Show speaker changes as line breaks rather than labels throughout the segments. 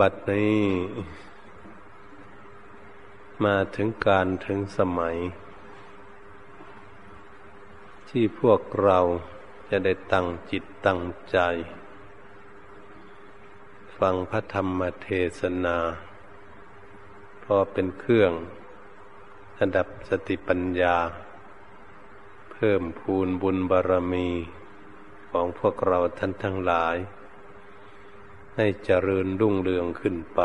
บัดนี้มาถึงการถึงสมัย ที่พวกเราจะได้ตั้งจิตตั้งใจ ฟังพระธรรมเทศนาพอเป็นเครื่องระดับสติปัญญา เพิ่มพูนบุญบารมีของพวกเราท่านทั้งหลาย ให้เจริญรุ่งเรืองขึ้นไป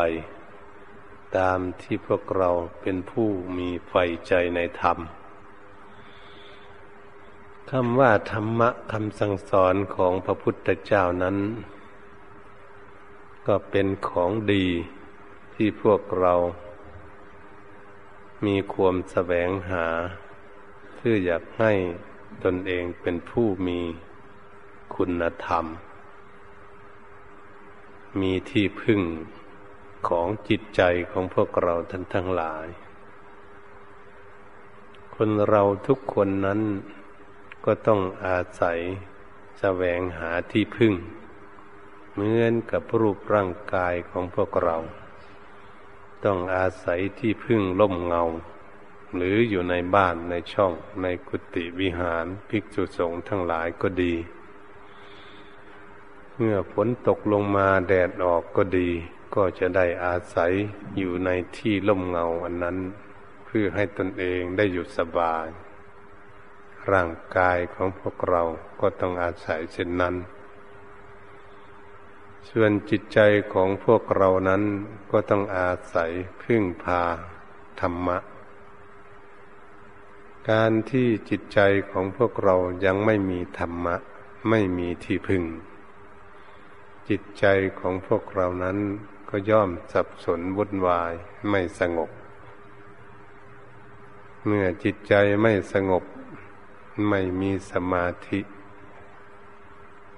ตามที่พวกเราเป็นผู้มีไฟใจในธรรมคำว่าธรรมะคำสั่งสอนของพระพุทธเจ้านั้น ก็เป็นของดีที่พวกเรา มีความแสวงหา เพื่ออยากให้ตนเองเป็นผู้มีคุณธรรม มีที่พึ่งของจิตใจของพวกเราท่านทั้งหลาย คนเราทุกคนนั้นก็ต้องอาศัยแสวงหาที่พึ่ง เหมือนกับรูปร่างกายของพวกเรา ต้องอาศัยที่พึ่งล่มเงา หรืออยู่ในบ้านในช่องในกุฏิวิหารภิกษุสงฆ์ทั้งหลายก็ดี เมื่อฝนตกลงมาแดดออกก็ดี ก็จะได้อาศัยอยู่ในที่ร่มเงาอันนั้น เพื่อให้ตนเองได้อยู่สบาย ร่างกายของพวกเราก็ต้องอาศัยเช่นนั้น ส่วนจิตใจของพวกเรานั้นก็ต้องอาศัยพึ่งพาธรรมะ การที่จิตใจของพวกเรายังไม่มีธรรมะ ไม่มีที่พึ่ง จิตใจของพวกเรานั้นก็ย่อมสับสนวุ่นวายไม่สงบ เมื่อจิตใจไม่สงบ ไม่มีสมาธิ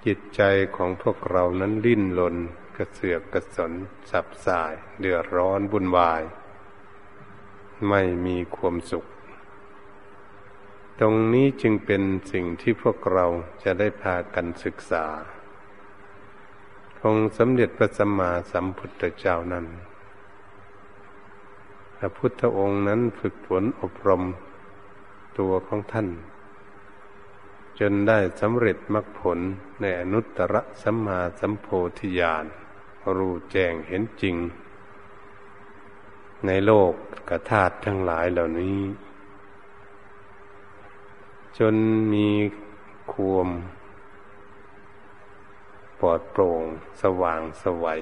จิตใจของพวกเรานั้นลิ้นลนกระเสือกกระสน สับสาย เดือดร้อนวุ่นวาย ไม่มีความสุข ตรงนี้จึงเป็นสิ่งที่พวกเราจะได้พากันศึกษา องค์สมเด็จพระสัมมาสัมพุทธเจ้านั้นพระพุทธองค์นั้นฝึกฝนอบรมตัวของท่าน จนได้สำเร็จมรรคผลในอนุตตรสัมมาสัมโพธิญาณรู้แจ้งเห็นจริง ในโลกกระธาตุทั้งหลายเหล่านี้ จนมีความ ลอดโปร่ง สว่างสวัย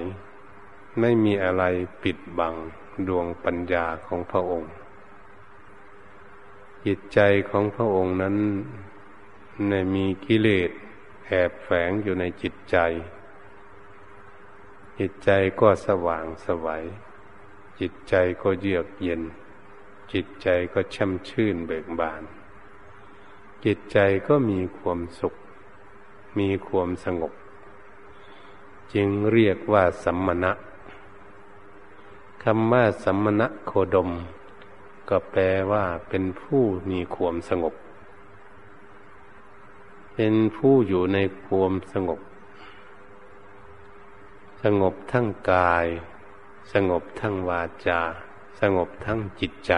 ไม่มีอะไรปิดบังดวงปัญญาของพระองค์ จิตใจของพระองค์นั้นในมีกิเลสแอบแฝงอยู่ในจิตใจ จิตใจก็สว่างสวัย จิตใจก็เยือกเย็น จิตใจก็ช่ำชื่นเบิกบาน จิตใจก็มีความสุข มีความสงบ จึงเรียกว่าสัมมณะคำว่าสัมมณะโคดม ก็แปลว่าเป็นผู้มีความสงบ เป็นผู้อยู่ในความสงบ สงบทั้งกาย สงบทั้งวาจา สงบทั้งจิตใจ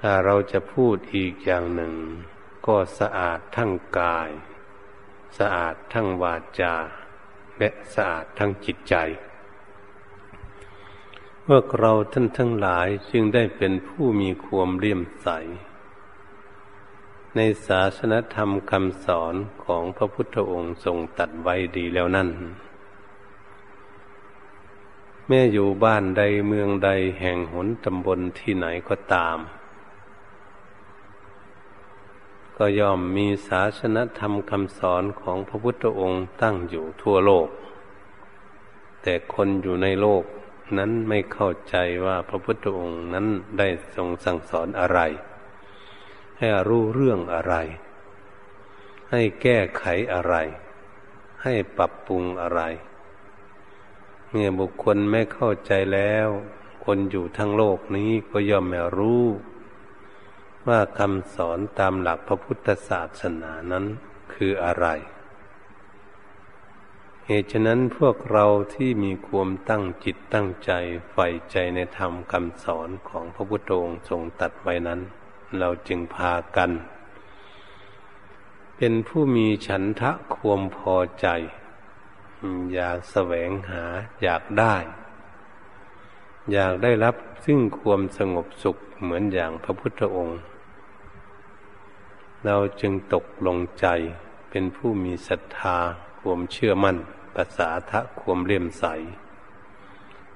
ถ้าเราจะพูดอีกอย่างหนึ่ง ก็สะอาดทั้งกาย สะอาดทั้งวาจา และสะอาดทั้งจิตใจ พวกเราท่านทั้งหลายจึงได้เป็นผู้มีความเลี่ยมใส ในศาสนธรรมคำสอนของพระพุทธองค์ทรงตัดไว้ดีแล้วนั่นแม่อยู่บ้านใดเมืองใดแห่งหนตำบลที่ไหนก็ตาม ก็ย่อมมีศาสนธรรมคำสอนของพระพุทธองค์ตั้งอยู่ทั่วโลก แต่คนอยู่ในโลกนั้นไม่เข้าใจว่าพระพุทธองค์นั้นได้ทรงสั่งสอนอะไร ให้รู้เรื่องอะไร ให้แก้ไขอะไร ให้ปรับปรุงอะไรเมื่อบุคคลไม่เข้าใจแล้ว คนอยู่ทั้งโลกนี้ก็ย่อมไม่รู้ ว่าคำสอนตามหลักพระพุทธศาสนานั้นคืออะไรเหตุฉะนั้นพวกเราที่มีความตั้งจิตตั้งใจใฝ่ใจในธรรมคำสอนของพระพุทธองค์ทรงตัดไว้นั้น เราจึงพากัน เป็นผู้มีฉันทะความพอใจ อยากแสวงหาอยากได้ อยากได้รับซึ่งความสงบสุขเหมือนอย่างพระพุทธองค์ เราจึงตกลงใจเป็นผู้มีศรัทธาความเชื่อมั่นภาษาทะความเลี่ยมใส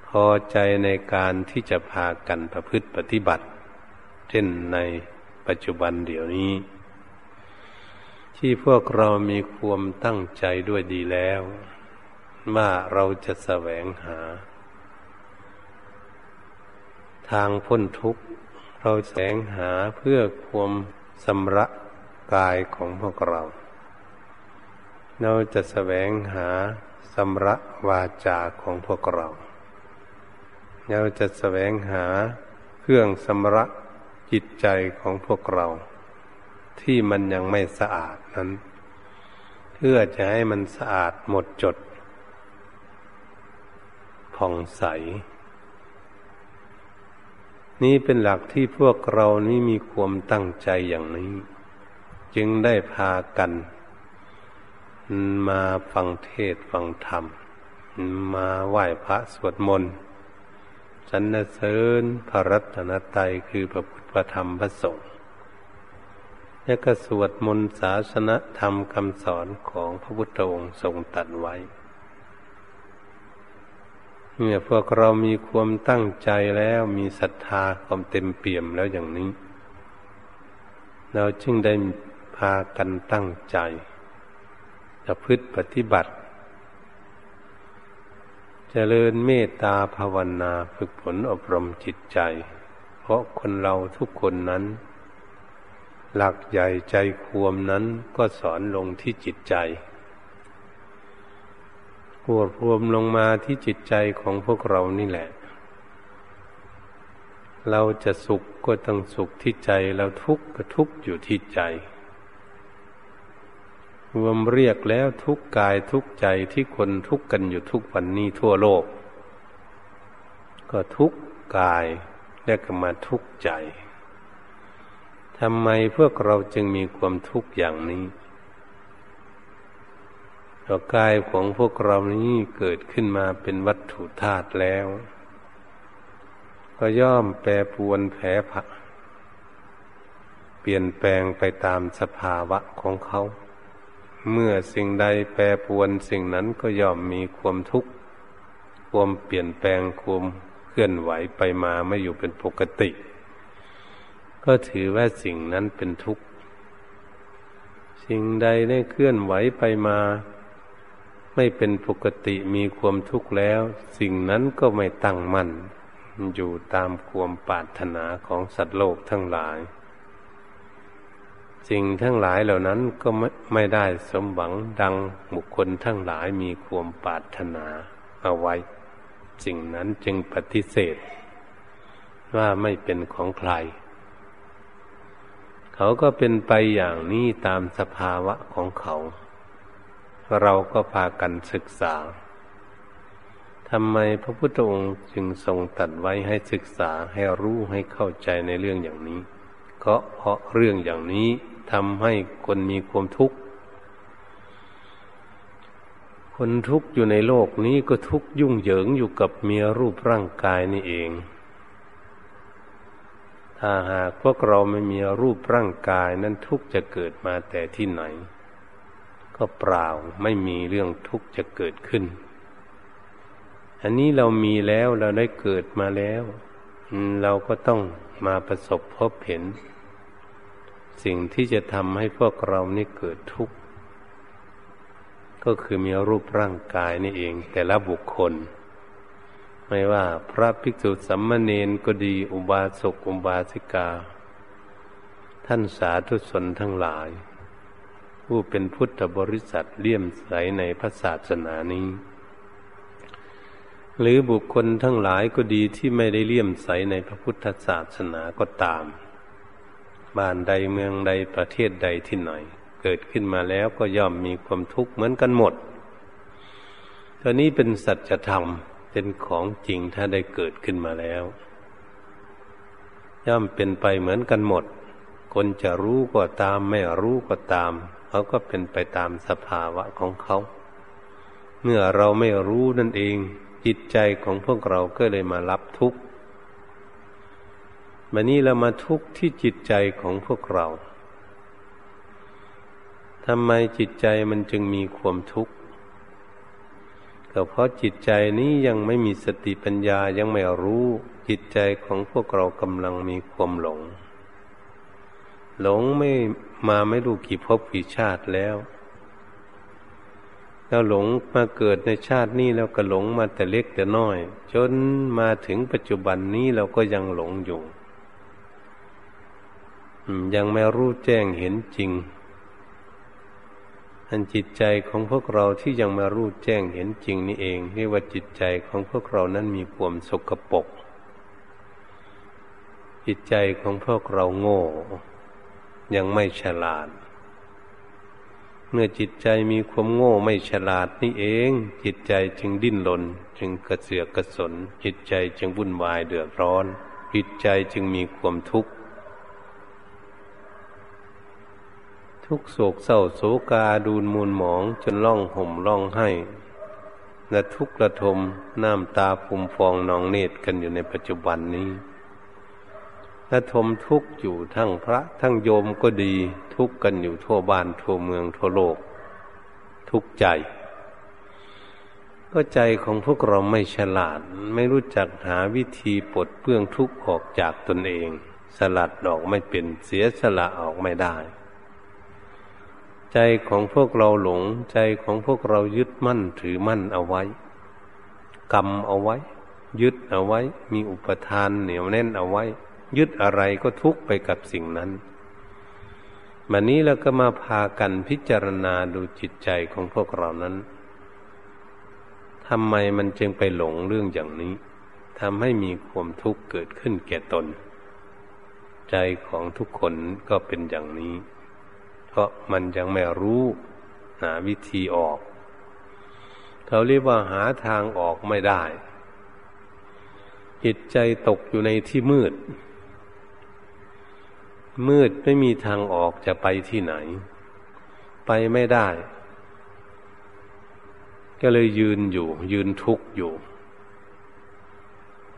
พอใจในการที่จะพากันประพฤติปฏิบัติ เช่นในปัจจุบันเดี๋ยวนี้ ที่พวกเรามีความตั้งใจด้วยดีแล้ว ว่าเราจะแสวงหา ทางพ้นทุกข์เราแสวงหาเพื่อความสำระ กายของพวกเรา เราจะแสวงหาสำระวาจาของพวกเรา เราจะแสวงหาเครื่องสำระจิตใจของพวกเรา ที่มันยังไม่สะอาดนั้น เพื่อจะให้มันสะอาดหมดจดผ่องใส นี่เป็นหลักที่พวกเรานี่มีความตั้งใจอย่างนี้ จึงได้พากัน มาฟังเทศฟังธรรม มาไหว้พระสวดมนต์สรรเสริญพระรัตนตรัยคือพระพุทธพระธรรมพระสงฆ์และก็สวดมนต์ศาสนธรรมคำสอนของพระพุทธองค์ทรงตัดไว้เมื่อพวกเรามีความตั้งใจแล้วมีศรัทธาความเต็มเปี่ยมแล้วอย่างนี้ เราจึงได้ พากันตั้งใจประพฤติปฏิบัติเจริญเมตตาภาวนาฝึกฝนอบรมจิตใจ เพราะคนเราทุกคนนั้น หลักใหญ่ใจควมนั้นก็สอนลงที่จิตใจรวบรวมลงมาที่จิตใจของพวกเรานี่แหละ เราจะสุขก็ต้องสุขที่ใจ เราทุกข์ก็ทุกข์อยู่ที่ใจ รวมเรียกแล้วทุกกายทุกใจที่คนทุกกันอยู่ทุกวันนี้ทั่วโลก ก็ทุกกายแล้วก็มาทุกใจทำไมพวกเราจึงมีความทุกข์อย่างนี้ต่อกายของพวกเรานี้เกิดขึ้นมาเป็นวัตถุธาตุแล้ว ก็ย่อมแปรปวนแผลผัก เปลี่ยนแปลงไปตามสภาวะของเขา เมื่อสิ่งใดแปรปวนสิ่งนั้นก็ย่อมมีความทุกข์ความเปลี่ยนแปลงความเคลื่อนไหวไปมาไม่อยู่เป็นปกติ ก็ถือว่าสิ่งนั้นเป็นทุกข์ สิ่งใดได้เคลื่อนไหวไปมา ไม่เป็นปกติมีความทุกข์แล้ว สิ่งนั้นก็ไม่ตั้งมั่นอยู่ตามความปรารถนาของสัตว์โลกทั้งหลาย สิ่งทั้งหลายเหล่านั้นก็ไม่ไม่ได้สมหวังดังบุคคลทั้งหลายมีความปรารถนาเอาไว้ สิ่งนั้นจึงปฏิเสธ ว่าไม่เป็นของใคร เขาก็เป็นไปอย่างนี้ตามสภาวะของเขา เราก็พากันศึกษาทำไมพระพุทธองค์จึงทรงตัดไว้ให้ศึกษาให้รู้ให้เข้าใจในเรื่องอย่างนี้ก็เพราะเรื่องอย่างนี้ ทำให้คนมีความทุกข์ คนทุกข์อยู่ในโลกนี้ก็ทุกข์ยุ่งเหยิงอยู่กับเมียรูปร่างกายนี่เอง ถ้าหากพวกเราไม่มีรูปร่างกายนั้นทุกข์จะเกิดมาแต่ที่ไหน ก็เปล่าไม่มีเรื่องทุกข์จะเกิดขึ้น อันนี้เรามีแล้วเราได้เกิดมาแล้ว เราก็ต้องมาประสบพบเห็น สิ่งที่จะทำให้พวกเรานี่เกิดทุกข์ ก็คือมีรูปร่างกายนี่เอง แต่ละบุคคล ไม่ว่าพระภิกษุสัมมาเนนก็ดีอุบาสกอุบาสิกา ท่านสาธุชนทั้งหลาย ผู้เป็นพุทธบริษัทเลี่ยมใสในพระศาสนานี้ หรือบุคคลทั้งหลายก็ดีที่ไม่ได้เลี่ยมใสในพระพุทธศาสนาก็ตาม บ้านใดเมืองใดประเทศใดที่ไหนเกิดขึ้นมาแล้วก็ย่อมมีความทุกข์เหมือนกันหมดตอนนี้เป็นสัจธรรมเป็นของจริงถ้าได้เกิดขึ้นมาแล้ว ย่อมเป็นไปเหมือนกันหมด คนจะรู้ก็ตามไม่รู้ก็ตามเขาก็เป็นไปตามสภาวะของเขา เมื่อเราไม่รู้นั่นเอง จิตใจของพวกเราก็เลยมารับทุกข์ วันนี้เรามาทุกข์ที่จิตใจของพวกเราทำไมจิตใจมันจึงมีความทุกข์ก็เพราะจิตใจนี้ยังไม่มีสติปัญญายังไม่รู้จิตใจของพวกเรากำลังมีความหลง หลงไม่มาไม่รู้กี่ภพกี่ชาติแล้ว แล้วหลงมาเกิดในชาตินี้แล้วก็หลงมาแต่เล็กแต่น้อย จนมาถึงปัจจุบันนี้เราก็ยังหลงอยู่ ยังไม่รู้แจ้งเห็นจริง อันจิตใจของพวกเราที่ยังมารู้แจ้งเห็นจริงนี่เองเรียกว่าจิตใจของพวกเรานั้นมีความสกปรกจิตใจของพวกเราโง่ ยังไม่ฉลาด เมื่อจิตใจมีความโง่ไม่ฉลาดนี่เอง จิตใจจึงดิ้นรนจึงกระเสือกกระสน จิตใจจึงวุ่นวายเดือดร้อน จิตใจจึงมีความทุกข์ ทุกโศกเศร้าโศกาดูนมูลหมองจนล่องห่มล่องให้และทุกระทมน้ำตาฟุมฟองนองเนตรกันอยู่ในปัจจุบันนี้ระทมทุกอยู่ทั้งพระทั้งโยมก็ดีทุกกันอยู่ทั่วบ้านทั่วเมืองทั่วโลก ทุกใจ ก็ใจของพวกเราไม่ฉลาด ไม่รู้จักหาวิธีปลดเปื้องทุกข์ออกจากตนเอง สลัดดอกไม่เป็นเสียสละออกไม่ได้ ใจของพวกเราหลง ใจของพวกเรายึดมั่นถือมั่นเอาไว้กรรมเอาไว้ ยึดเอาไว้ มีอุปทานเหนียวแน่นเอาไว้ ยึดอะไรก็ทุกไปกับสิ่งนั้นวันนี้เราก็มาพากันพิจารณาดูจิตใจของพวกเรานั้นทำไมมันจึงไปหลงเรื่องอย่างนี้ทำให้มีความทุกข์เกิดขึ้นแก่ตน ใจของทุกคนก็เป็นอย่างนี้ เพราะมันยังไม่รู้หาวิธีออกเขาเรียกว่าหาทางออกไม่ได้ จิตใจตกอยู่ในที่มืด มืดไม่มีทางออกจะไปที่ไหน ไปไม่ได้ ก็เลยยืนอยู่ ยืนทุกข์อยู่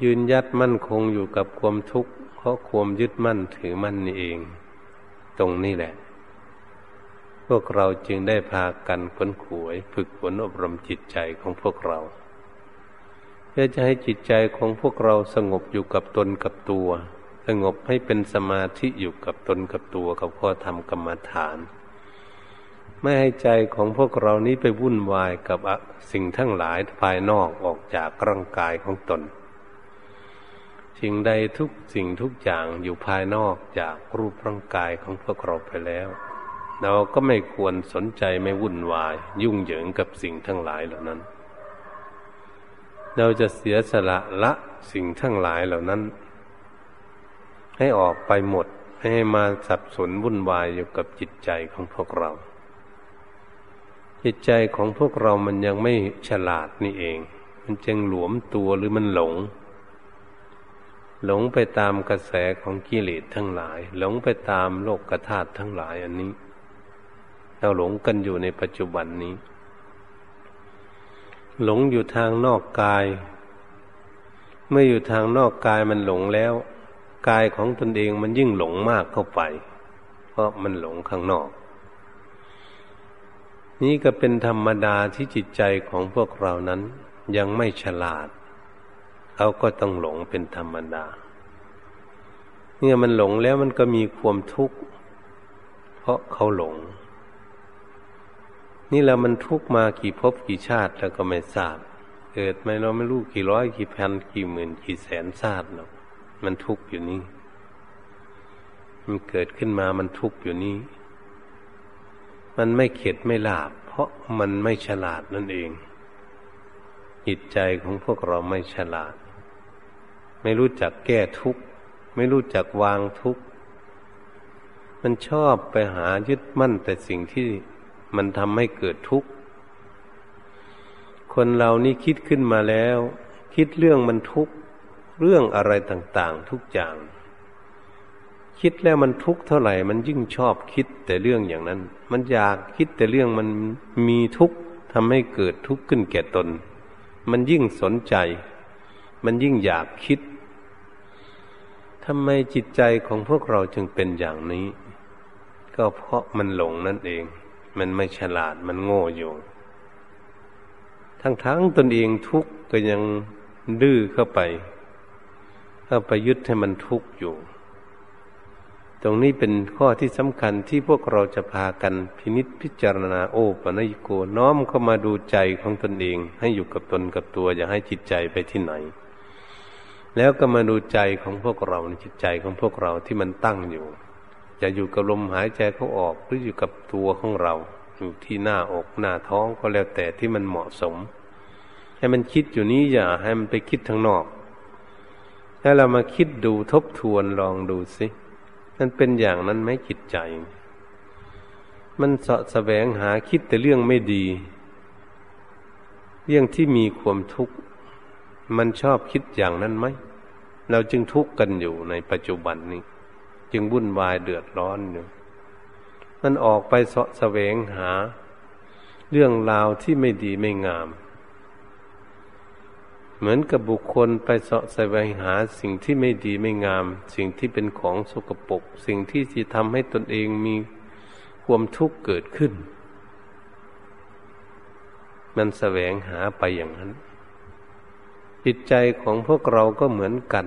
ยืนยัดมั่นคงอยู่กับความทุกข์เพราะความยึดมั่นถือมั่นนี่เอง ตรงนี้แหละ วกเราจึงได้พากันขนขวย ฝึกฝนอบรมจิตใจของพวกเรา เพื่อจะให้จิตใจของพวกเราสงบอยู่กับตนกับตัว สงบให้เป็นสมาธิอยู่กับตนกับตัวกับพ่อทำกรรมฐาน ไม่ให้ใจของพวกเรานี้ไปวุ่นวายกับสิ่งทั้งหลายภายนอกออกจากร่างกายของตน สิ่งใดทุกสิ่งทุกอย่างอยู่ภายนอกจากรูปร่างกายของพวกเราไปแล้ว เราก็ไม่ควรสนใจไม่วุ่นวาย ยุ่งเหยิงกับสิ่งทั้งหลายเหล่านั้น เราจะเสียสละละสิ่งทั้งหลายเหล่านั้น ให้ออกไปหมดให้มาสับสนวุ่นวายอยู่กับจิตใจของพวกเรา จิตใจของพวกเรามันยังไม่ฉลาดนี่เอง มันจึงหลวมตัวหรือมันหลง หลงไปตามกระแสของกิเลสทั้งหลาย หลงไปตามโลกกระธาตุทั้งหลายอันนี้ เราหลงกันอยู่ในปัจจุบันนี้ หลงอยู่ทางนอกกาย เมื่ออยู่ทางนอกกายมันหลงแล้ว กายของตนเองมันยิ่งหลงมากเข้าไป เพราะมันหลงข้างนอก นี่ก็เป็นธรรมดาที่จิตใจของพวกเรานั้นยังไม่ฉลาดเขาก็ต้องหลงเป็นธรรมดาเมื่อมันหลงแล้วมันก็มีความทุกข์ เพราะเขาหลง นี่เรามันทุกมากี่ภพกี่ชาติแล้วก็ไม่ทราบ เกิดไม่เราไม่รู้กี่ร้อยกี่พันกี่หมื่นกี่แสนชาติหรอกมันทุกข์อยู่นี่ มันเกิดขึ้นมามันทุกข์อยู่นี่ มันไม่เข็ดไม่หลาบ เพราะมันไม่ฉลาดนั่นเอง จิตใจของพวกเราไม่ฉลาด ไม่รู้จักแก้ทุกข์ ไม่รู้จักวางทุกข์ มันชอบไปหายึดมั่นแต่สิ่งที่ มันทำให้เกิดทุกข์ คนเรานี่คิดขึ้นมาแล้ว คิดเรื่องมันทุกข์เรื่องอะไรต่างๆ ทุกอย่าง คิดแล้วมันทุกข์เท่าไหร่ มันยิ่งชอบคิดแต่เรื่องอย่างนั้น มันอยากคิดแต่เรื่องมันมีทุกข์ทำให้เกิดทุกข์ขึ้นแก่ตน มันยิ่งสนใจ มันยิ่งอยากคิดทำไมจิตใจของพวกเราจึงเป็นอย่างนี้ ก็เพราะมันหลงนั่นเอง มันไม่ฉลาดมันโง่อยู่ ทั้งๆตนเองทุกข์ก็ยังดื้อเข้าไป เข้าไปยึดให้มันทุกข์อยู่ ตรงนี้เป็นข้อที่สำคัญที่พวกเราจะพากันพินิษพิจารณาโอปนยิโกน้อมเข้ามาดูใจของตนเอง ให้อยู่กับตนกับตัว อย่าให้จิตใจไปที่ไหน แล้วก็มาดูใจของพวกเราในจิตใจของพวกเราที่มันตั้งอยู่ จะอยู่กับลมหายใจเขาออกหรืออยู่กับตัวของเรา อยู่ที่หน้าอกหน้าท้องก็แล้วแต่ที่มันเหมาะสม ให้มันคิดอยู่นี้อย่าให้มันไปคิดทางนอกถ้าเรามาคิดดูทบทวนลองดูสิมันเป็นอย่างนั้นไหมจิตใจ มันสะแสวงหาคิดแต่เรื่องไม่ดี เรื่องที่มีความทุกข์ มันชอบคิดอย่างนั้นไหม เราจึงทุกข์กันอยู่ในปัจจุบันนี้ จึงวุ่นวายเดือดร้อนอยู่มันออกไปเสาะแสวงหา เรื่องราวที่ไม่ดีไม่งาม เหมือนกับบุคคลไปเสาะแสวงหาสิ่งที่ไม่ดีไม่งาม สิ่งที่เป็นของสกปรกสิ่งที่จะทำให้ตนเองมีความทุกข์เกิดขึ้น มันแสวงหาไปอย่างนั้นจิตใจของพวกเราก็เหมือนกัน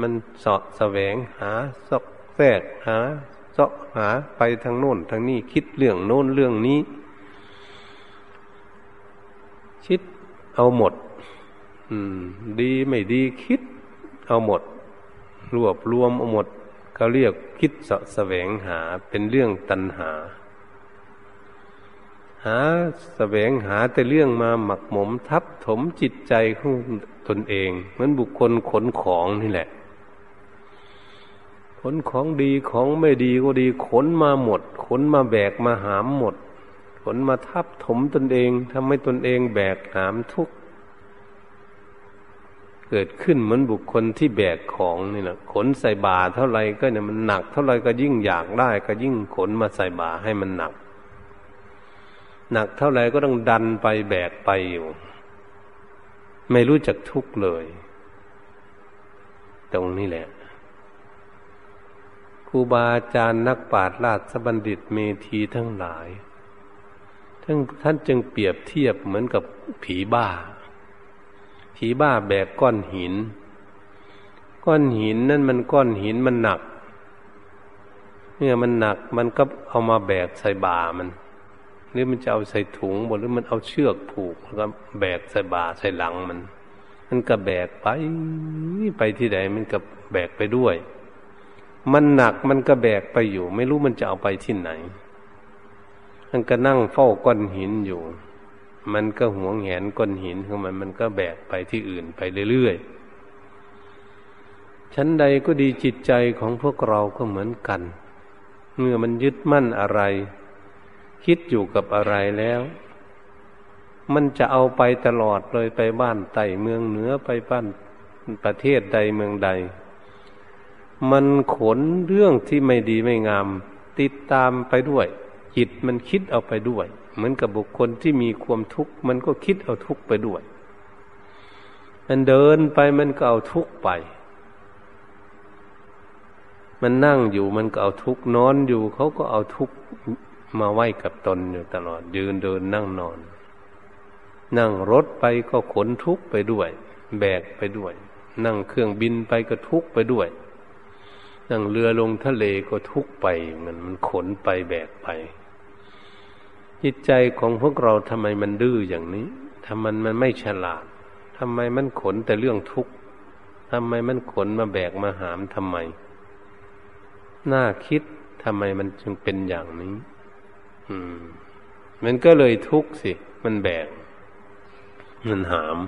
มันเสาะแสวงหาซอก แทรกหาเสาะหาไปทางโน้นทางนี้คิดเรื่องโน้นเรื่องนี้ คิดเอาหมดดีไม่ดีคิดเอาหมด รวบรวมเอาหมดเขาเรียกคิดสะแสวงหาเป็นเรื่องตัณหา หาแสวงหาแต่เรื่องมาหมักหมมทับถมจิตใจของตนเอง เหมือนบุคคลขนของนี่แหละ ขนของดีของไม่ดีก็ดี ขนมาหมด ขนมาแบกมาหามหมด ขนมาทับถมตนเองทำให้ตนเองแบกหามทุกข์เกิดขึ้นเหมือนบุคคลที่แบกของนี่นะขนใส่บาเท่าไรก็เนี่ยมันหนัก เท่าไรก็ยิ่งอยากได้ ก็ยิ่งขนมาใส่บาให้มันหนัก หนักเท่าไรก็ต้องดันไปแบกไปอยู่ ไม่รู้จักทุกข์เลย ตรงนี้แหละ รูบาอาจารย์นักปราชญ์ราชบัณฑิตเมธีทั้งหลายท่านท่านจึงเปรียบเทียบเหมือนกับผีบ้า ผีบ้าแบกก้อนหิน ก้อนหินนั่นมันก้อนหินมันหนักเนี่ยมันหนักมันก็เอามาแบกใส่บ่ามัน หรือมันจะเอาใส่ถุงบหรือมันเอาเชือกผูกแล้วก็แบกใส่บ่าใส่หลังมัน มันก็แบกไปไปที่ไหนมันก็แบกไปด้วย มันหนักมันก็แบกไปอยู่ ไม่รู้มันจะเอาไปที่ไหน มันก็นั่งเฝ้าก้อนหินอยู่ มันก็หวงแหนก้อนหินของมันมันก็แบกไปที่อื่นไปเรื่อยๆชั้นใดก็ดีจิตใจของพวกเราก็เหมือนกัน เมื่อมันยึดมั่นอะไร คิดอยู่กับอะไรแล้ว มันจะเอาไปตลอดเลยไปบ้านไต่เมืองเหนือไปบ้านประเทศใดเมืองใด มันขนเรื่องที่ไม่ดีไม่งาม ติดตามไปด้วย จิตมันคิดเอาไปด้วย เหมือนกับบุคคลที่มีความทุกข์มันก็คิดเอาทุกข์ไปด้วย มันเดินไปมันก็เอาทุกข์ไป มันนั่งอยู่มันก็เอาทุกข์นอนอยู่เขาก็เอาทุกข์มาไว้กับตนอยู่ตลอด ยืนเดินนั่งนอน นั่งรถไปก็ขนทุกข์ไปด้วย แบกไปด้วย นั่งเครื่องบินไปก็ทุกข์ไปด้วย นั่งเรือลงทะเลก็ทุกไปมันมันขนไปแบกไป จิตใจของพวกเราทำไมมันดื้ออย่างนี้ทำมันมันไม่ฉลาดทำไมมันขนแต่เรื่องทุกข์ทำไมมันขนมาแบกมาหามทำไม น่าคิดทำไมมันจึงเป็นอย่างนี้ อืม มันก็เลยทุกข์สิ มันแบก มันหาม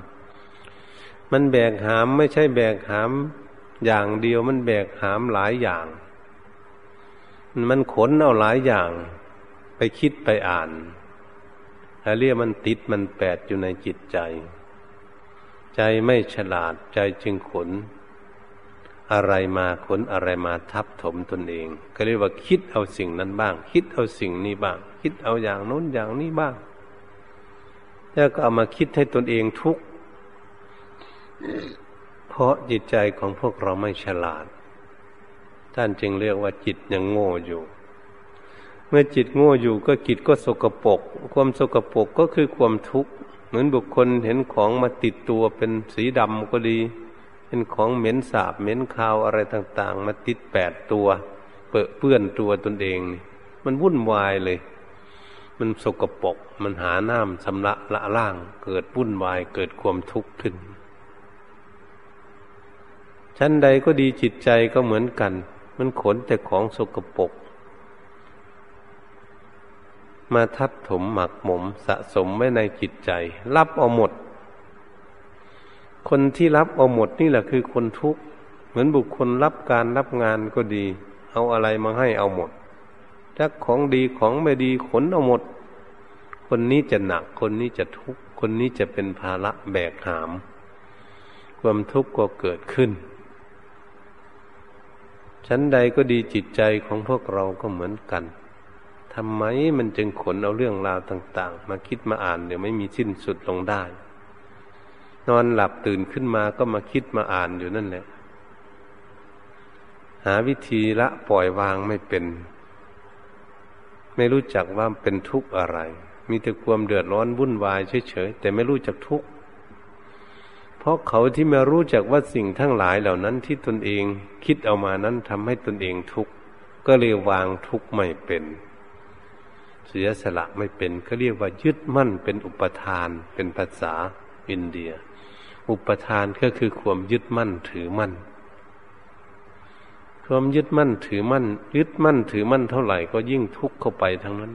มันแบกหามไม่ใช่แบกหาม อย่างเดียวมันแบกหามหลายอย่าง มันขนเอาหลายอย่าง ไปคิดไปอ่านเรียกมันติดมันแปดอยู่ในจิตใจ ใจไม่ฉลาดใจจึงขน อะไรมาขนอะไรมาทับถมตนเอง ก็เรียกว่าคิดเอาสิ่งนั้นบ้าง คิดเอาสิ่งนี้บ้าง คิดเอาอย่างโน้นอย่างนี้บ้าง แล้วก็เอามาคิดให้ตนเองทุกข์ เพราะจิตใจของพวกเราไม่ฉลาด ท่านจึงเรียกว่าจิตยังโง่อยู่ เมื่อจิตโง่อยู่ก็จิตก็สกปรกความสกปรกก็คือความทุกข์เหมือนบุคคลเห็นของมาติดตัวเป็นสีดำก็ดี เป็นของเหม็นสาบเหม็นคาวอะไรต่าง ๆ มาติดแปดตัวเปื้อเปื้อนตัวตนเอง มันวุ่นวายเลย มันสกปรกมันหาน้ำชำระละล่าง เกิดวุ่นวายเกิดความทุกข์ขึ้น ชั้นใดก็ดีจิตใจก็เหมือนกัน มันขนแต่ของสกปรกมาทับถมหมักหมมสะสมไว้ในจิตใจ รับเอาหมด คนที่รับเอาหมดนี่แหละคือคนทุกข์เหมือนบุคคลรับการรับงานก็ดี เอาอะไรมาให้เอาหมดถ้าของดีของไม่ดีขนเอาหมด คนนี้จะหนัก คนนี้จะทุกข์คนนี้จะเป็นภาระแบกหาม ความทุกข์ก็เกิดขึ้น ชั้นใดก็ดีจิตใจของพวกเราก็เหมือนกันทำไมมันจึงขนเอาเรื่องราวต่าง ๆ มาคิดมาอ่านเดี๋ยวไม่มีสิ้นสุดลงได้ นอนหลับตื่นขึ้นมาก็มาคิดมาอ่านอยู่นั่นแหละ หาวิธีละปล่อยวางไม่เป็น ไม่รู้จักว่าเป็นทุกข์อะไร มีแต่ความเดือดร้อนวุ่นวายเฉยๆแต่ไม่รู้จักทุกข์ เพราะเขาที่มารู้จักว่าสิ่งทั้งหลายเหล่านั้นที่ตนเองคิดเอามานั้นทำให้ตนเองทุกข์ก็เลยวางทุกข์ไม่เป็น เสียสละไม่เป็นก็เรียกว่ายึดมั่นเป็นอุปทาน เป็นภาษาอินเดีย อุปทานก็คือความยึดมั่นถือมั่นความยึดมั่นถือมั่น ยึดมั่นถือมั่นเท่าไหร่ก็ยิ่งทุกข์เข้าไปทั้งนั้น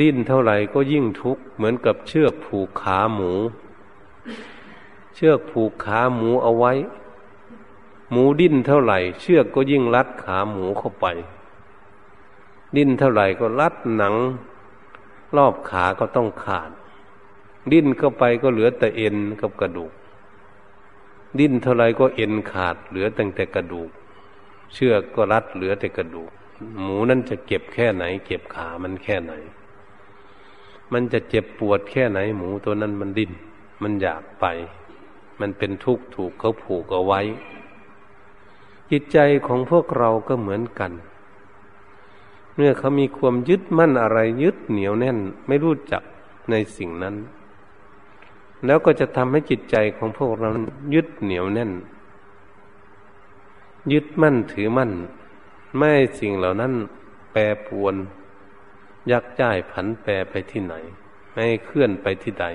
ดิ้นเท่าไหร่ก็ยิ่งทุกข์เหมือนกับเชือกผูกขาหมู เชือกผูกขาหมูเอาไว้ หมูดิ้นเท่าไหร่ เชือกก็ยิ่งรัดขาหมูเข้าไป ดิ้นเท่าไหร่ก็รัดหนัง รอบขาก็ต้องขาด ดิ้นเข้าไปก็เหลือแต่เอ็นกับกระดูก ดิ้นเท่าไรก็เอ็นขาด เหลือแต่แต่กระดูก เชือกก็รัดเหลือแต่กระดูก หมูนั่นจะเก็บแค่ไหน เก็บขามันแค่ไหน มันจะเจ็บปวดแค่ไหน หมูตัวนั้นมันดิ้น มันอยากไป มันเป็นทุกข์ถูกเขาผูกเอาไว้ จิตใจของพวกเราก็เหมือนกัน เมื่อเขามีความยึดมั่นอะไรยึดเหนียวแน่น ไม่รู้จักในสิ่งนั้น แล้วก็จะทำให้จิตใจของพวกเรายึดเหนียวแน่น ยึดมั่นถือมั่น ไม่สิ่งเหล่านั้นแปรปวน ยักย้ายผันแปรไปที่ไหน ไม่เคลื่อนไปที่ใด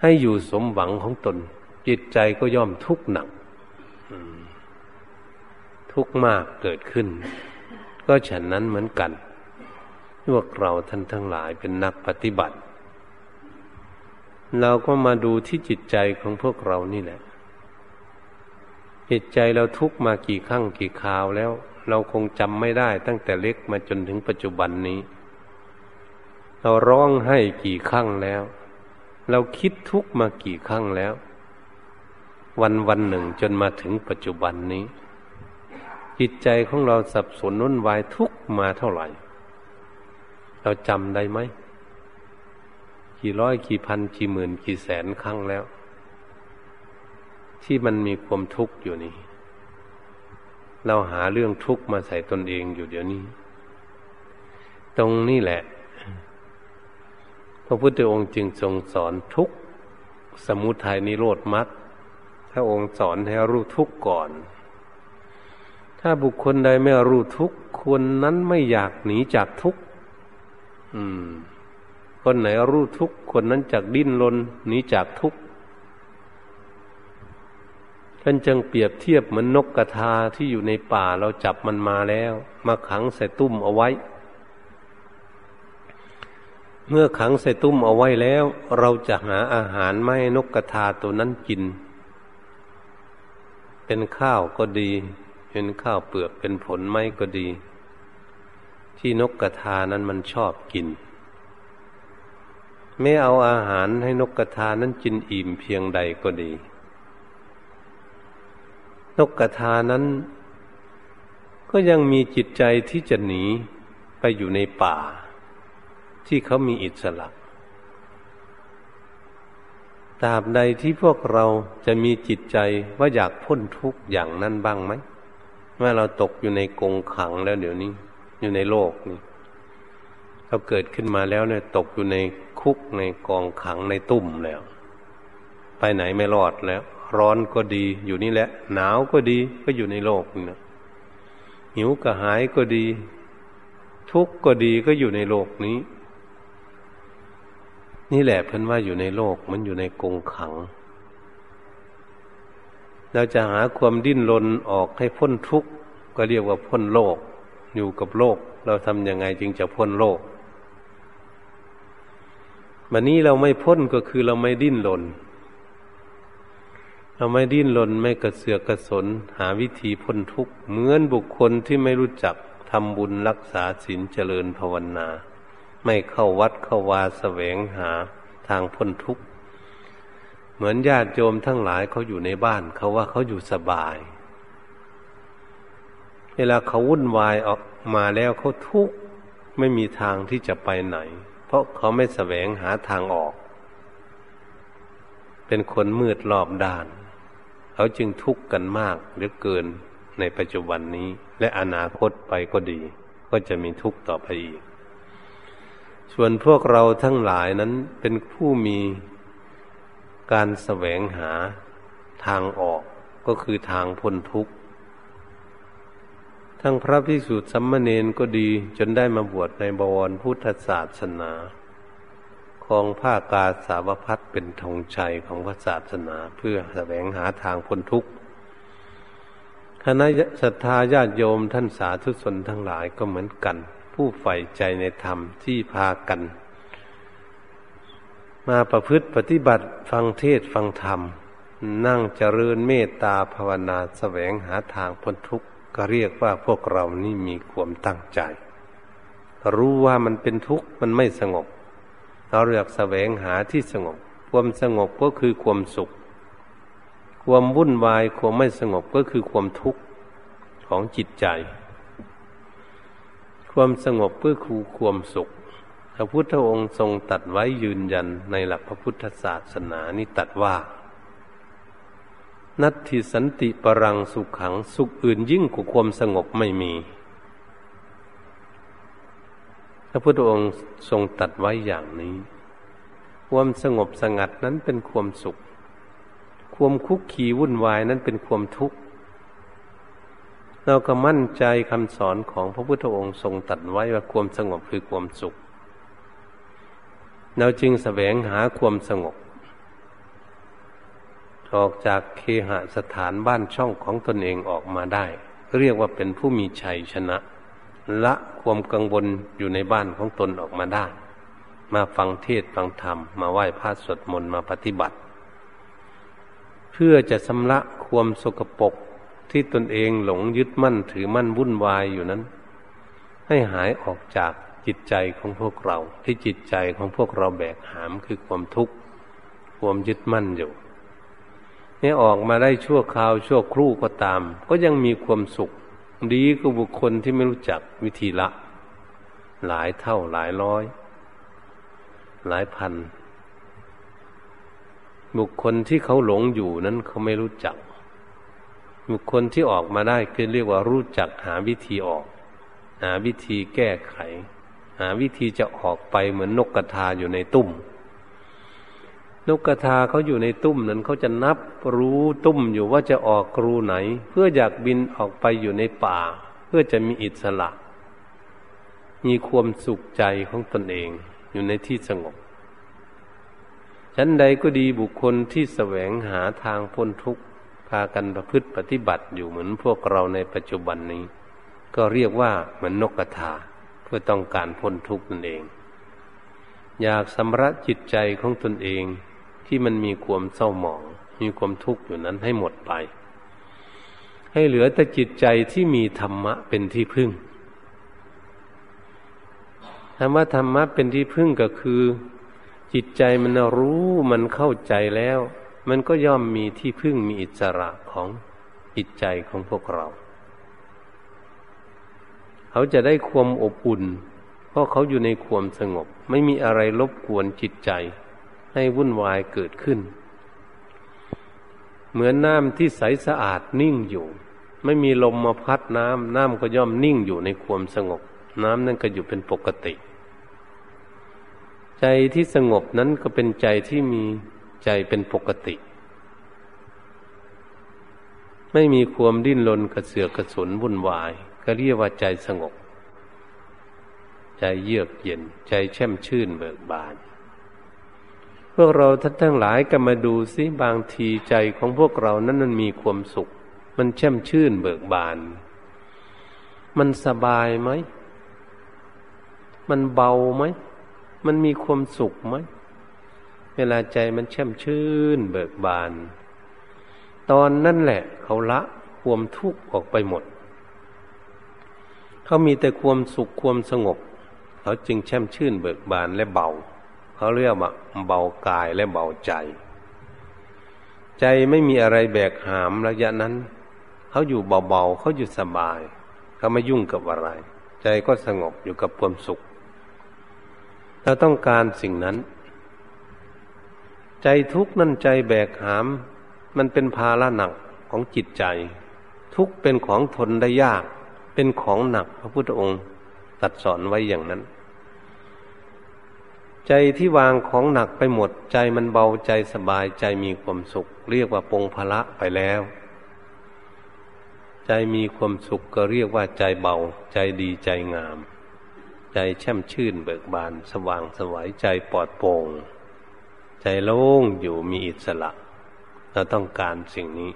ให้อยู่สมหวังของตน จิตใจก็ย่อมทุกข์หนักทุกข์มากเกิดขึ้น ก็ฉันนั้นเหมือนกันพวกเราท่านทั้งหลายเป็นนักปฏิบัติ เราก็มาดูที่จิตใจของพวกเรานี่แหละ จิตใจเราทุกมากี่ครั้งกี่คราวแล้ว เราคงจำไม่ได้ตั้งแต่เล็กมาจนถึงปัจจุบันนี้ เราร้องให้กี่ครั้งแล้ว เราคิดทุกมากี่ครั้งแล้ว วันวันหนึ่งจนมาถึงปัจจุบันนี้ จิตใจของเราสับสนนุ่นวายทุกมาเท่าไหร่ เราจำได้ไหม กี่ร้อยกี่พันกี่หมื่นกี่แสนครั้งแล้ว ที่มันมีความทุกข์อยู่นี่ เราหาเรื่องทุกข์มาใส่ตนเองอยู่เดี๋ยวนี้ ตรงนี้แหละ ระพุทธองค์จึงทรงสอนทุกสมุทัยนิโรธมรรคพระองค์สอนให้รู้ทุกข์ก่อน ถ้าบุคคลใดไม่รู้ทุกข์คนนั้นไม่อยากหนีจากทุกข์อืมคนไหนรู้ทุกข์คนนั้นจากดิ้นรนหนีจากทุกข์ท่านจึงเปรียบเทียบเหมือนนกกระทาที่อยู่ในป่าเราจับมันมาแล้ว มาขังใส่ตุ้มเอาไว้ เมื่อขังใส่ตุ้มเอาไว้แล้ว เราจะหาอาหารไม้นกกระทาตัวนั้นกิน เป็นข้าวก็ดี เป็นข้าวเปลือกเป็นผลไม้ก็ดี ที่นกกระทานั้นมันชอบกิน ไม่เอาอาหารให้นกกระทานั้นกินอิ่มเพียงใดก็ดี นกกระทานั้น ก็ยังมีจิตใจที่จะหนีไปอยู่ในป่า ที่เขามีอิสระตราบใดที่พวกเราจะมีจิตใจว่าอยากพ้นทุกข์อย่างนั้นบ้างไหมเมื่อเราตกอยู่ในกงขังแล้วเดี๋ยวนี้ อยู่ในโลกนี่เราเกิดขึ้นมาแล้วเนี่ยตกอยู่ในคุกในกองขังในตุ่มแล้ว ไปไหนไม่รอดแล้ว ร้อนก็ดีอยู่นี่แหละ หนาวก็ดีก็อยู่ในโลกนี่นะหิวกระหายก็ดี ทุกข์ก็ดีก็อยู่ในโลกนี้ นี่แหละเพิ่นว่าอยู่ในโลกมันอยู่ในกรงขัง เราจะหาความดิ้นรนออกให้พ้นทุกข์ก็เรียกว่าพ้นโลก อยู่กับโลก เราทำยังไงจึงจะพ้นโลกวันนี้เราไม่พ้นก็คือเราไม่ดิ้นรนเราไม่ดิ้นรนไม่กระเสือกกระสน หาวิธีพ้นทุกข์เหมือนบุคคลที่ไม่รู้จักทำบุญรักษาศีลเจริญภาวนา ไม่เข้าวัดเข้าวาแสวงหาทางพ้นทุกข์ เหมือนญาติโยมทั้งหลายเขาอยู่ในบ้าน เขาว่าเขาอยู่สบาย เวลาเขาวุ่นวายออกมาแล้วเขาทุกข์ไม่มีทางที่จะไปไหน เพราะเขาไม่แสวงหาทางออก เป็นคนมืดรอบด้าน เขาจึงทุกข์กันมากเหลือเกินในปัจจุบันนี้ และอนาคตไปก็ดี ก็จะมีทุกข์ต่อไปอีก ส่วนพวกเราทั้งหลายนั้นเป็นผู้มีการแสวงหาทางออกก็คือทางพ้นทุกข์ ทั้งพระพิสุทธิสัมมเนนก็ดีจนได้มาบวชในบวรพุทธศาสนาองผ้ากาสาวพัดเป็นธงชัยของพระศาสนาเพื่อแสวงหาทางพ้นทุกข์คณะศรัทธาญาติโยมท่านสาธุชนทั้งหลายก็เหมือนกัน ผู้ใฝ่ใจในธรรมที่พากัน มาประพฤติปฏิบัติฟังเทศฟังธรรม นั่งเจริญเมตตาภาวนาแสวงหาทางพ้นทุกข์ก็เรียกว่าพวกเรานี่มีความตั้งใจ รู้ว่ามันเป็นทุกข์มันไม่สงบ เราเลือกแสวงหาที่สงบ ความสงบก็คือความสุข ความวุ่นวายความไม่สงบก็คือความทุกข์ของจิตใจ ความสงบก็คือคูความสุข พระพุทธองค์ทรงตัดไว้ยืนยันในหลักพระพุทธศาสนานี้ตัดว่า นัตถิสันติปรังสุขขังสุขอื่นยิ่งกว่าความสงบไม่มี พระพุทธองค์ทรงตัดไว้อย่างนี้ ความสงบสงัดนั้นเป็นความสุข ความคุกขีวุ่นวายนั้นเป็นความทุกข์ เราก็มั่นใจคำสอนของพระพุทธองค์ทรงตัดไว้ว่าความสงบคือความสุข เราจึงแสวงหาความสงบ ออกจากเคหสถานบ้านช่องของตนเองออกมาได้ เรียกว่าเป็นผู้มีชัยชนะ ละความกังวลอยู่ในบ้านของตนออกมาได้ มาฟังเทศฟังธรรม มาไหว้พระสวดมนต์มาปฏิบัติ เพื่อจะชำระความสกปรก ที่ตนเองหลงยึดมั่นถือมั่นวุ่นวายอยู่นั้น ให้หายออกจากจิตใจของพวกเรา ที่จิตใจของพวกเราแบกหามคือความทุกข์ความยึดมั่นอยู่นี่ออกมาได้ชั่วคราวชั่วครู่ก็ตาม ก็ยังมีความสุข ดีกว่าบุคคลที่ไม่รู้จักวิธีละ หลายเท่าหลายร้อย หลายพัน บุคคลที่เขาหลงอยู่นั้นเขาไม่รู้จัก คคลที่ออกมาได้คือเรียกว่ารู้จักหาวิธีออก หาวิธีแก้ไข หาวิธีจะออกไปเหมือนนกกระทาอยู่ในตุ้มนกกระทาเขาอยู่ในตุ้มนั้นเขาจะนับรู้ตุ้มอยู่ว่าจะออกกรูไหน เพื่ออยากบินออกไปอยู่ในป่า เพื่อจะมีอิสระ มีความสุขใจของตนเองอยู่ในที่สงบชั้นใดก็ดีบุคคลที่แสวงหาทางพ้นทุกข์ พากันประพฤติปฏิบัติอยู่เหมือนพวกเราในปัจจุบันนี้ ก็เรียกว่าเหมือนนกกระทาเพื่อต้องการพ้นทุกข์นั่นเอง อยากสำระจิตใจของตนเองที่มันมีความเศร้าหมอง มีความทุกข์อยู่นั้นให้หมดไป ให้เหลือแต่จิตใจที่มีธรรมะเป็นที่พึ่งธรรมะธรรมะเป็นที่พึ่งก็คือ จิตใจมันรู้มันเข้าใจแล้ว มันก็ย่อมมีที่พึ่งมีอิสระของจิตใจของพวกเรา เขาจะได้ความอบอุ่น เพราะเขาอยู่ในความสงบ ไม่มีอะไรรบกวนจิตใจ ให้วุ่นวายเกิดขึ้น เหมือนน้ำที่ใสสะอาดนิ่งอยู่ ไม่มีลมมาพัดน้ำน้ำก็ย่อมนิ่งอยู่ในความสงบ น้ำนั่นก็อยู่เป็นปกติ ใจที่สงบนั้นก็เป็นใจที่มี ใจเป็นปกติ ไม่มีความดิ้นรนกระเสือกกระสนวุ่นวาย ก็เรียกว่าใจสงบ ใจเยือกเย็น ใจแช่มชื่นเบิกบาน พวกเราท่านทั้งหลายก็มาดูสิบางทีใจของพวกเรานั้นมันมีความสุข มันแช่มชื่นเบิกบาน มันสบายไหม มันเบาไหม มันมีความสุขไหม เวลาใจมันแช่มชื่นเบิกบาน ตอนนั่นแหละเขาละความทุกข์ออกไปหมด เขามีแต่ความสุขความสงบ เขาจึงแช่มชื่นเบิกบานและเบา เขาเรียกว่าเบากายและเบาใจ ใจไม่มีอะไรแบกหามระยะนั้น เขาอยู่เบาๆเขาอยู่สบาย เขาไม่ยุ่งกับอะไร ใจก็สงบอยู่กับความสุขเราต้องการสิ่งนั้น ใจทุกข์นั่นใจแบกหาม มันเป็นภาระหนักของจิตใจ ทุกเป็นของทนได้ยาก เป็นของหนักพระพุทธองค์ตัดสอนไว้อย่างนั้น ใจที่วางของหนักไปหมด ใจมันเบาใจสบายใจมีความสุข เรียกว่าปงพละไปแล้ว ใจมีความสุขก็เรียกว่าใจเบา ใจดีใจงาม ใจแช่มชื่นเบิกบาน สว่างสวัยใจปลอดโปร่ง ใจโล่งอยู่มีอิสระ เราต้องการสิ่งนี้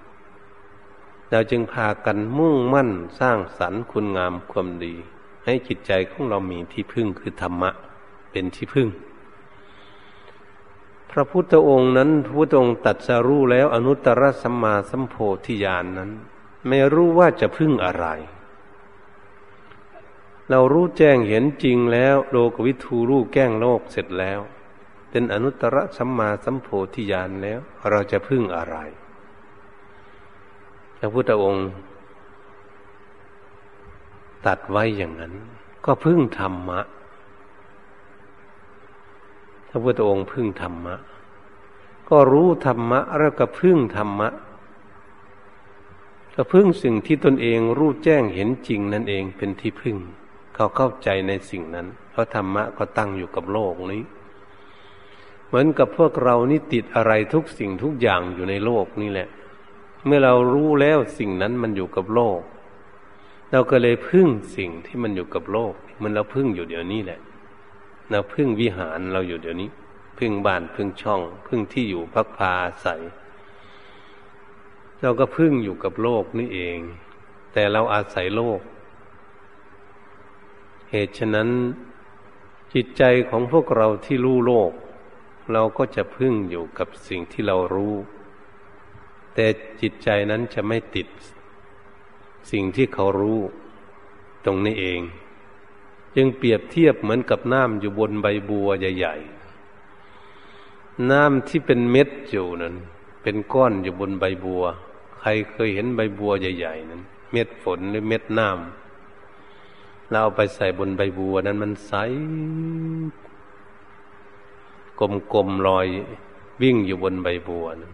เราจึงพากันมุ่งมั่นสร้างสรรค์คุณงามความดี ให้จิตใจของเรามีที่พึ่งคือธรรมะ เป็นที่พึ่ง พระพุทธองค์นั้นพระพุทธองค์ตัดสรู้แล้วอนุตตรสัมมาสัมโพธิญาณนนั้น ไม่รู้ว่าจะพึ่งอะไรเรารู้แจ้งเห็นจริงแล้ว โลกวิทูรู้แก้งโลกเสร็จแล้ว เป็นอนุตตรสัมมาสัมโพธิญาณแล้ว เราจะพึ่งอะไร พระพุทธองค์ ตัดไว้อย่างนั้น ก็พึ่งธรรมะ พระพุทธองค์พึ่งธรรมะ ก็รู้ธรรมะแล้วก็พึ่งธรรมะ ก็พึ่งสิ่งที่ตนเองรู้แจ้งเห็นจริงนั่นเองเป็นที่พึ่ง เขาเข้าใจในสิ่งนั้น เพราะธรรมะก็ตั้งอยู่กับโลกนี้ มือนกับพวกเรานี่ติดอะไรทุกสิ่งทุกอย่างอยู่ในโลกนี่แหละ เมื่อเรารู้แล้วสิ่งนั้นมันอยู่กับโลก เราก็เลยพึ่งสิ่งที่มันอยู่กับโลก มันเราพึ่งอยู่เดี๋ยวนี้แหละ เราพึ่งวิหารเราอยู่เดี๋ยวนี้ พึ่งบ้านพึ่งช่อง พึ่งที่อยู่พักพาอาศัย เราก็พึ่งอยู่กับโลกนี่เอง แต่เราอาศัยโลก เหตุฉะนั้นจิตใจของพวกเราที่รู้โลก เราก็จะพึ่งอยู่กับสิ่งที่เรารู้ แต่จิตใจนั้นจะไม่ติด สิ่งที่เขารู้ ตรงนี้เอง จึงเปรียบเทียบเหมือนกับน้ำอยู่บนใบบัวใหญ่ ๆ น้ำที่เป็นเม็ดอยู่นั้น เป็นก้อนอยู่บนใบบัว ใครเคยเห็นใบบัวใหญ่ ๆ นั้น เม็ดฝนหรือเม็ดน้ำเราเอาไปใส่บนใบบัวนั้นมันใส กลมๆลอยวิ่งอยู่บนใบบัวนะ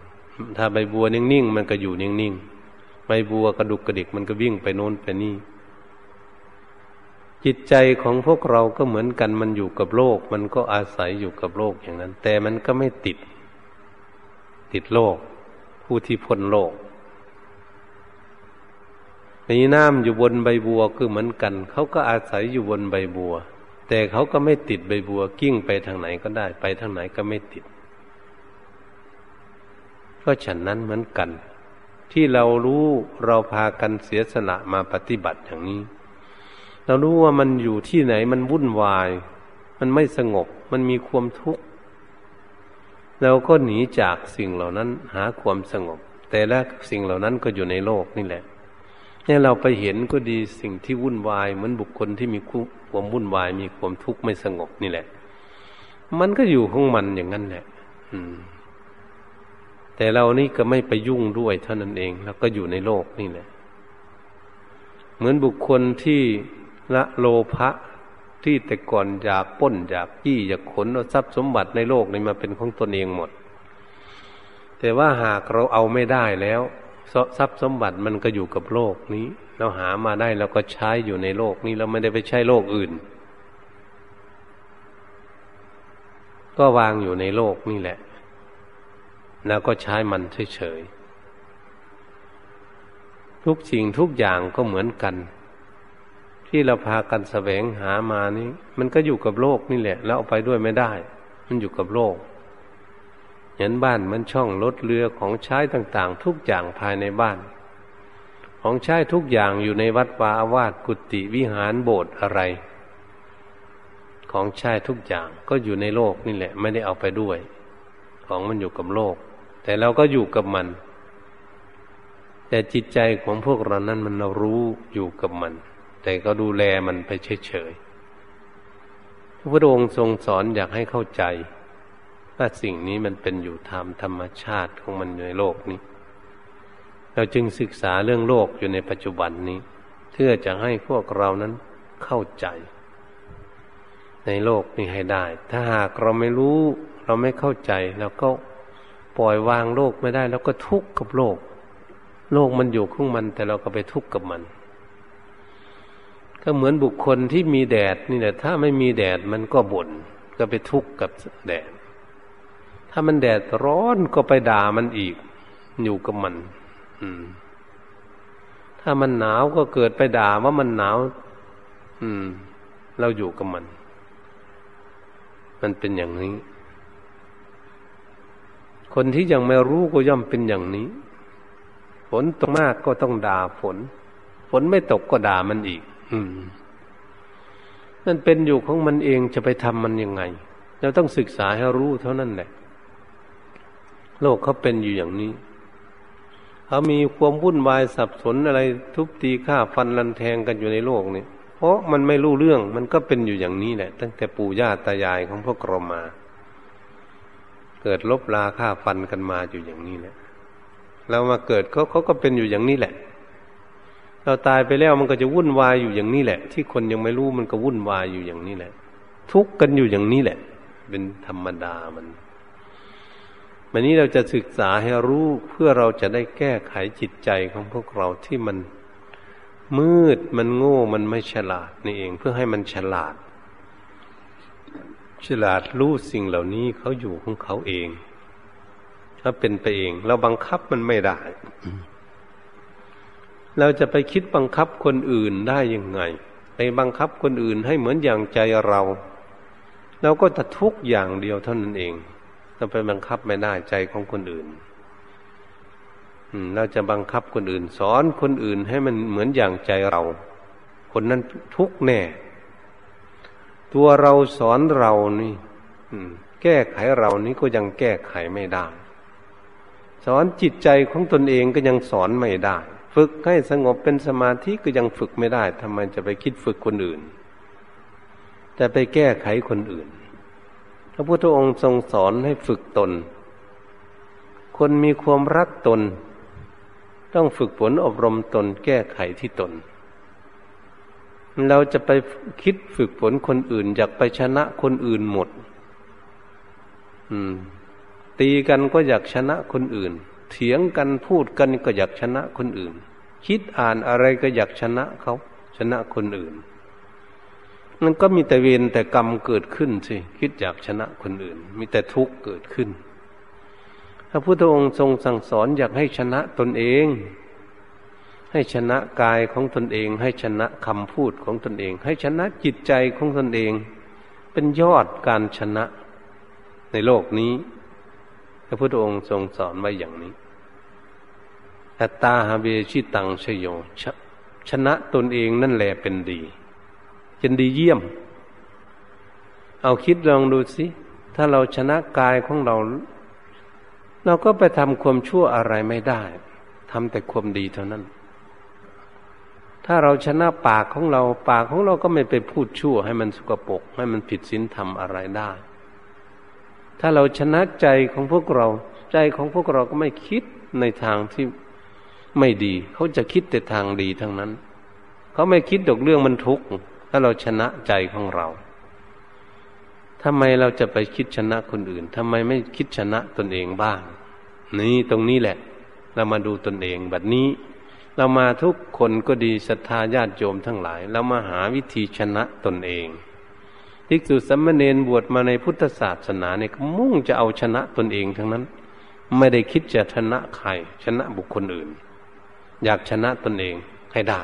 ถ้าใบบัวนิ่งๆมันก็อยู่นิ่งๆใบบัวกระดุกกระดิกมันก็วิ่งไปโน้นไปนี่ จิตใจของพวกเราก็เหมือนกันมันอยู่กับโลก มันก็อาศัยอยู่กับโลกอย่างนั้น แต่มันก็ไม่ติด ติดโลก ผู้ที่พ้นโลกนี้น้ำอยู่บนใบบัวคือเหมือนกัน เขาก็อาศัยอยู่บนใบบัว แต่เขาก็ไม่ติดใบบัวกิ้งไปทางไหนก็ได้ ไปทางไหนก็ไม่ติด ก็ฉันนั้นเหมือนกัน ที่เรารู้เราพากันเสียสละมาปฏิบัติอย่างนี้ เรารู้ว่ามันอยู่ที่ไหนมันวุ่นวาย มันไม่สงบ มันมีความทุกข์เราก็หนีจากสิ่งเหล่านั้นหาความสงบ แต่ละสิ่งเหล่านั้นก็อยู่ในโลกนี่แหละ เนี่ยเราไปเห็นก็ดีสิ่งที่วุ่นวาย เหมือนบุคคลที่มีความวุ่นวาย มีความทุกข์ไม่สงบนี่แหละ มันก็อยู่ของมันอย่างนั้นแหละอืมแต่เรานี่ก็ไม่ไปยุ่งด้วยเท่านั้นเอง แล้วก็อยู่ในโลกนี่แหละ เหมือนบุคคลที่ละโลภะที่แต่ก่อนอยากป้นอยากยี่อยากขนเอาทรัพย์สมบัติในโลกนี้มาเป็นของตนเองหมด แต่ว่าหากเราเอาไม่ได้แล้ว ทรัพย์สมบัติมันก็อยู่กับโลกนี้ เราหามาได้เราก็ใช้อยู่ในโลกนี้เราไม่ได้ไปใช้โลกอื่น ก็วางอยู่ในโลกนี่แหละ แล้วก็ใช้มันเฉยๆทุกสิ่งทุกอย่างก็เหมือนกัน ที่เราพากันแสวงหามานี้ มันก็อยู่กับโลกนี่แหละ แล้วเอาไปด้วยไม่ได้ มันอยู่กับโลก เห็นบ้านมันช่องรถเรือของใช้ต่างๆ ทุกอย่างภายในบ้าน ของใช้ทุกอย่างอยู่ในวัดวาอาวาสกุฏิวิหารโบสถ์อะไร ของใช้ทุกอย่างก็อยู่ในโลกนี่แหละ ไม่ได้เอาไปด้วย ของมันอยู่กับโลก แต่เราก็อยู่กับมัน แต่จิตใจของพวกเรานั้นมันเรารู้อยู่กับมัน แต่ก็ดูแลมันไปเฉยๆพระองค์ทรงสอนอยากให้เข้าใจ ว่าสิ่งนี้มันเป็นอยู่ตามธรรมชาติของมันในโลกนี้ เราจึงศึกษาเรื่องโลกอยู่ในปัจจุบันนี้ เพื่อจะให้พวกเรานั้นเข้าใจ ในโลกนี้ให้ได้ ถ้าหากเราไม่รู้ เราไม่เข้าใจแล้วก็ปล่อยวางโลกไม่ได้ แล้วก็ทุกข์กับโลก โลกมันอยู่ของมัน แต่เราก็ไปทุกข์กับมัน ก็เหมือนบุคคลที่มีแดดนี่แหละถ้าไม่มีแดดมันก็บน่นก็ไปทุกข์กับแดด ถ้ามันแดดร้อนก็ไปด่ามันอีก อยู่กับมัน อืม ถ้ามันหนาวก็เกิดไปด่าว่ามันหนาว อืม เราอยู่กับมัน มันเป็นอย่างนี้ คนที่ยังไม่รู้ก็ย่อมเป็นอย่างนี้ ฝนตกมากก็ต้องด่าฝน ฝนไม่ตกก็ด่ามันอีก อืมนั่นเป็นอยู่ของมันเองจะไปทำมันยังไง เราต้องศึกษาให้รู้เท่านั้นแหละ โลกเขาเป็นอยู่อย่างนี้เขามีความวุ่นวายสับสนอะไรทุบตีฆ่าฟันรันแทงกันอยู่ในโลกนี้เพราะมันไม่รู้เรื่องมันก็เป็นอยู่อย่างนี้แหละ ตั้งแต่ปู่ย่าตายายของพวกเรามา เกิดลบลาฆ่าฟันกันมาอยู่อย่างนี้แหละเรามาเกิดเขาเขาก็เป็นอยู่อย่างนี้แหละ เราตายไปแล้วมันก็จะวุ่นวายอยู่อย่างนี้แหละ ที่คนยังไม่รู้มันก็วุ่นวายอยู่อย่างนี้แหละ ทุกข์กันอยู่อย่างนี้แหละ เป็นธรรมดามัน วันนี้เราจะศึกษาให้รู้เพื่อเราจะได้แก้ไขจิตใจของพวกเราที่มันมืดมันโง่มันไม่ฉลาดนี่เองเพื่อให้มันฉลาด ฉลาดรู้สิ่งเหล่านี้เขาอยู่ของเขาเองเขาเป็นไปเอง เราบังคับมันไม่ได้ เราจะไปคิดบังคับคนอื่นได้ยังไง ไปบังคับคนอื่นให้เหมือนอย่างใจเรา เราก็จะทุกอย่างเดียวเท่านั้นเอง เราไปบังคับไม่ได้ใจของคนอื่นเราจะบังคับคนอื่น สอนคนอื่นให้มันเหมือนอย่างใจเรา คนนั้นทุกแน่ ตัวเราสอนเรานี่แก้ไขเรานี้ก็ยังแก้ไขไม่ได้ สอนจิตใจของตนเองก็ยังสอนไม่ได้ ฝึกให้สงบเป็นสมาธิก็ยังฝึกไม่ได้ทำไมจะไปคิดฝึกคนอื่น แต่ไปแก้ไขคนอื่น พระพุทธองค์ทรงสอนให้ฝึกตน คนมีความรักตน ต้องฝึกฝนอบรมตนแก้ไขที่ตน เราจะไปคิดฝึกฝนคนอื่น อยากไปชนะคนอื่นหมด อืม ตีกันก็อยากชนะคนอื่น เถียงกันพูดกันก็อยากชนะคนอื่น คิดอ่านอะไรก็อยากชนะเขาชนะคนอื่น มันก็มีแต่เวรแต่กรรมเกิดขึ้นสิคิดอยากชนะคนอื่น มีแต่ทุกข์เกิดขึ้น พระพุทธองค์ทรงสั่งสอนอยากให้ชนะตนเอง ให้ชนะกายของตนเอง ให้ชนะคำพูดของตนเอง ให้ชนะจิตใจของตนเอง เป็นยอดการชนะในโลกนี้ พระพุทธองค์ทรงสอนไว้อย่างนี้อัตตาฮาเบชิตังชโยชชนะตนเองนั่นแหละเป็นดี เป็นดีเยี่ยม เอาคิดลองดูสิถ้าเราชนะกายของเรา เราก็ไปทำความชั่วอะไรไม่ได้ทำแต่ความดีเท่านั้น ถ้าเราชนะปากของเรา ปากของเราก็ไม่ไปพูดชั่ว ให้มันสกปรกให้มันผิดศีลธรรมอะไรได้ ถ้าเราชนะใจของพวกเรา ใจของพวกเราก็ไม่คิดในทางที่ไม่ดี เขาจะคิดแต่ทางดีทั้งนั้น เขาไม่คิดดอกเรื่องมันทุกข์ ถ้าเราชนะใจของเราทำไมเราจะไปคิดชนะคนอื่นทำไมไม่คิดชนะตนเองบ้าง นี่ตรงนี้แหละ เรามาดูตนเองแบบนี้ เรามาทุกคนก็ดีศรัทธาญาติโยมทั้งหลาย เรามาหาวิธีชนะตนเองภิกษุสัมมเนนบวชมาในพุทธศาสนาเนี่ยมุ่งจะเอาชนะตนเองทั้งนั้น ไม่ได้คิดจะชนะใคร ชนะบุคคลอื่น อยากชนะตนเองให้ได้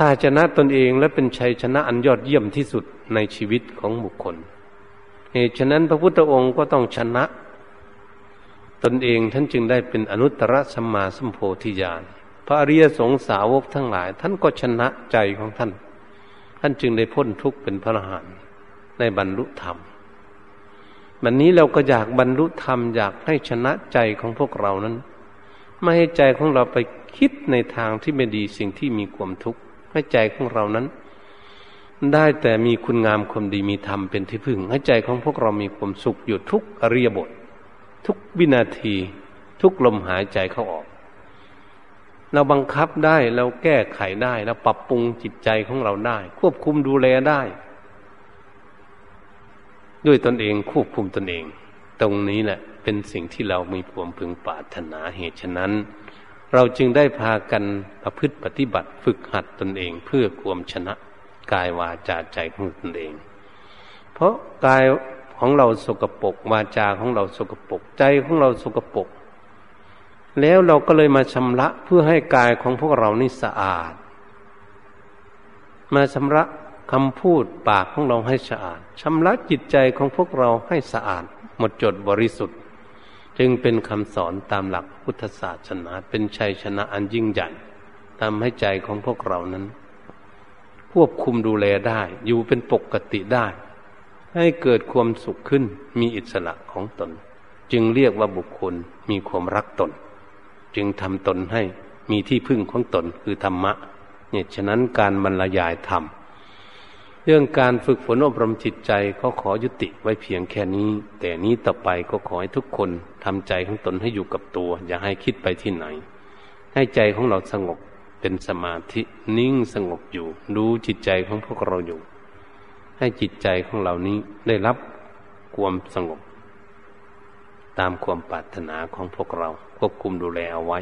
ถ้าชนะตนเองและเป็นชัยชนะอันยอดเยี่ยมที่สุดในชีวิตของบุคคลเหตุฉะนั้นพระพุทธองค์ก็ต้องชนะ ตนเองท่านจึงได้เป็นอนุตตรสัมมาสัมโพธิญาณพระอริยสงสาวกทั้งหลาย ท่านก็ชนะใจของท่าน ท่านจึงได้พ้นทุกข์เป็นพระอรหันต์ในบรรลุธรรมวันนี้เราก็อยากบรรลุธรรมอยากให้ชนะใจของพวกเรานั้น ไม่ให้ใจของเราไปคิดในทางที่ไม่ดีสิ่งที่มีความทุกข์ ให้ใจของเรานั้น ได้แต่มีคุณงามความดีมีธรรมเป็นที่พึ่ง ให้ใจของพวกเรามีความสุขอยู่ทุกอริยบท ทุกวินาที ทุกลมหายใจเข้าออก เราบังคับได้เราแก้ไขได้เราปรับปรุงจิตใจของเราได้ ควบคุมดูแลได้ ด้วยตนเองควบคุมตนเอง ตรงนี้แหละเป็นสิ่งที่เรามีความพึงปรารถนาเหตุฉะนั้น เราจึงได้พากันประพฤติปฏิบัติฝึกหัดตนเอง เพื่อความชนะกายวาจาใจของตนเอง เพราะกายของเราสกปรกวาจาของเราสกปรกใจของเราสกปรกแล้วเราก็เลยมาชำระเพื่อให้กายของพวกเรานี่สะอาด มาชำระคำพูดปากของเราให้สะอาดชำระจิตใจของพวกเราให้สะอาด หมดจดบริสุทธิ์ จึงเป็นคำสอนตามหลักพุทธศาสนาเป็นชัยชนะอันยิ่งใหญ่ทำให้ใจของพวกเรานั้น ควบคุมดูแลได้ อยู่เป็นปกติได้ ให้เกิดความสุขขึ้นมีอิสระของตน จึงเรียกว่าบุคคลมีความรักตน จึงทำตนให้มีที่พึ่งของตนคือธรรมะ เนี่ยฉะนั้นการบรรยายธรรม เรื่องการฝึกฝนอบรมจิตใจก็ขอยุติไว้เพียงแค่นี้ แต่นี้ต่อไปก็ขอให้ทุกคนทำใจของตนให้อยู่กับตัว อย่าให้คิดไปที่ไหน ให้ใจของเราสงบเป็นสมาธินิ่งสงบอยู่ ดูจิตใจของพวกเราอยู่ ให้จิตใจของเรานี้ได้รับความสงบ ตามความปรารถนาของพวกเราควบคุมดูแลเอาไว้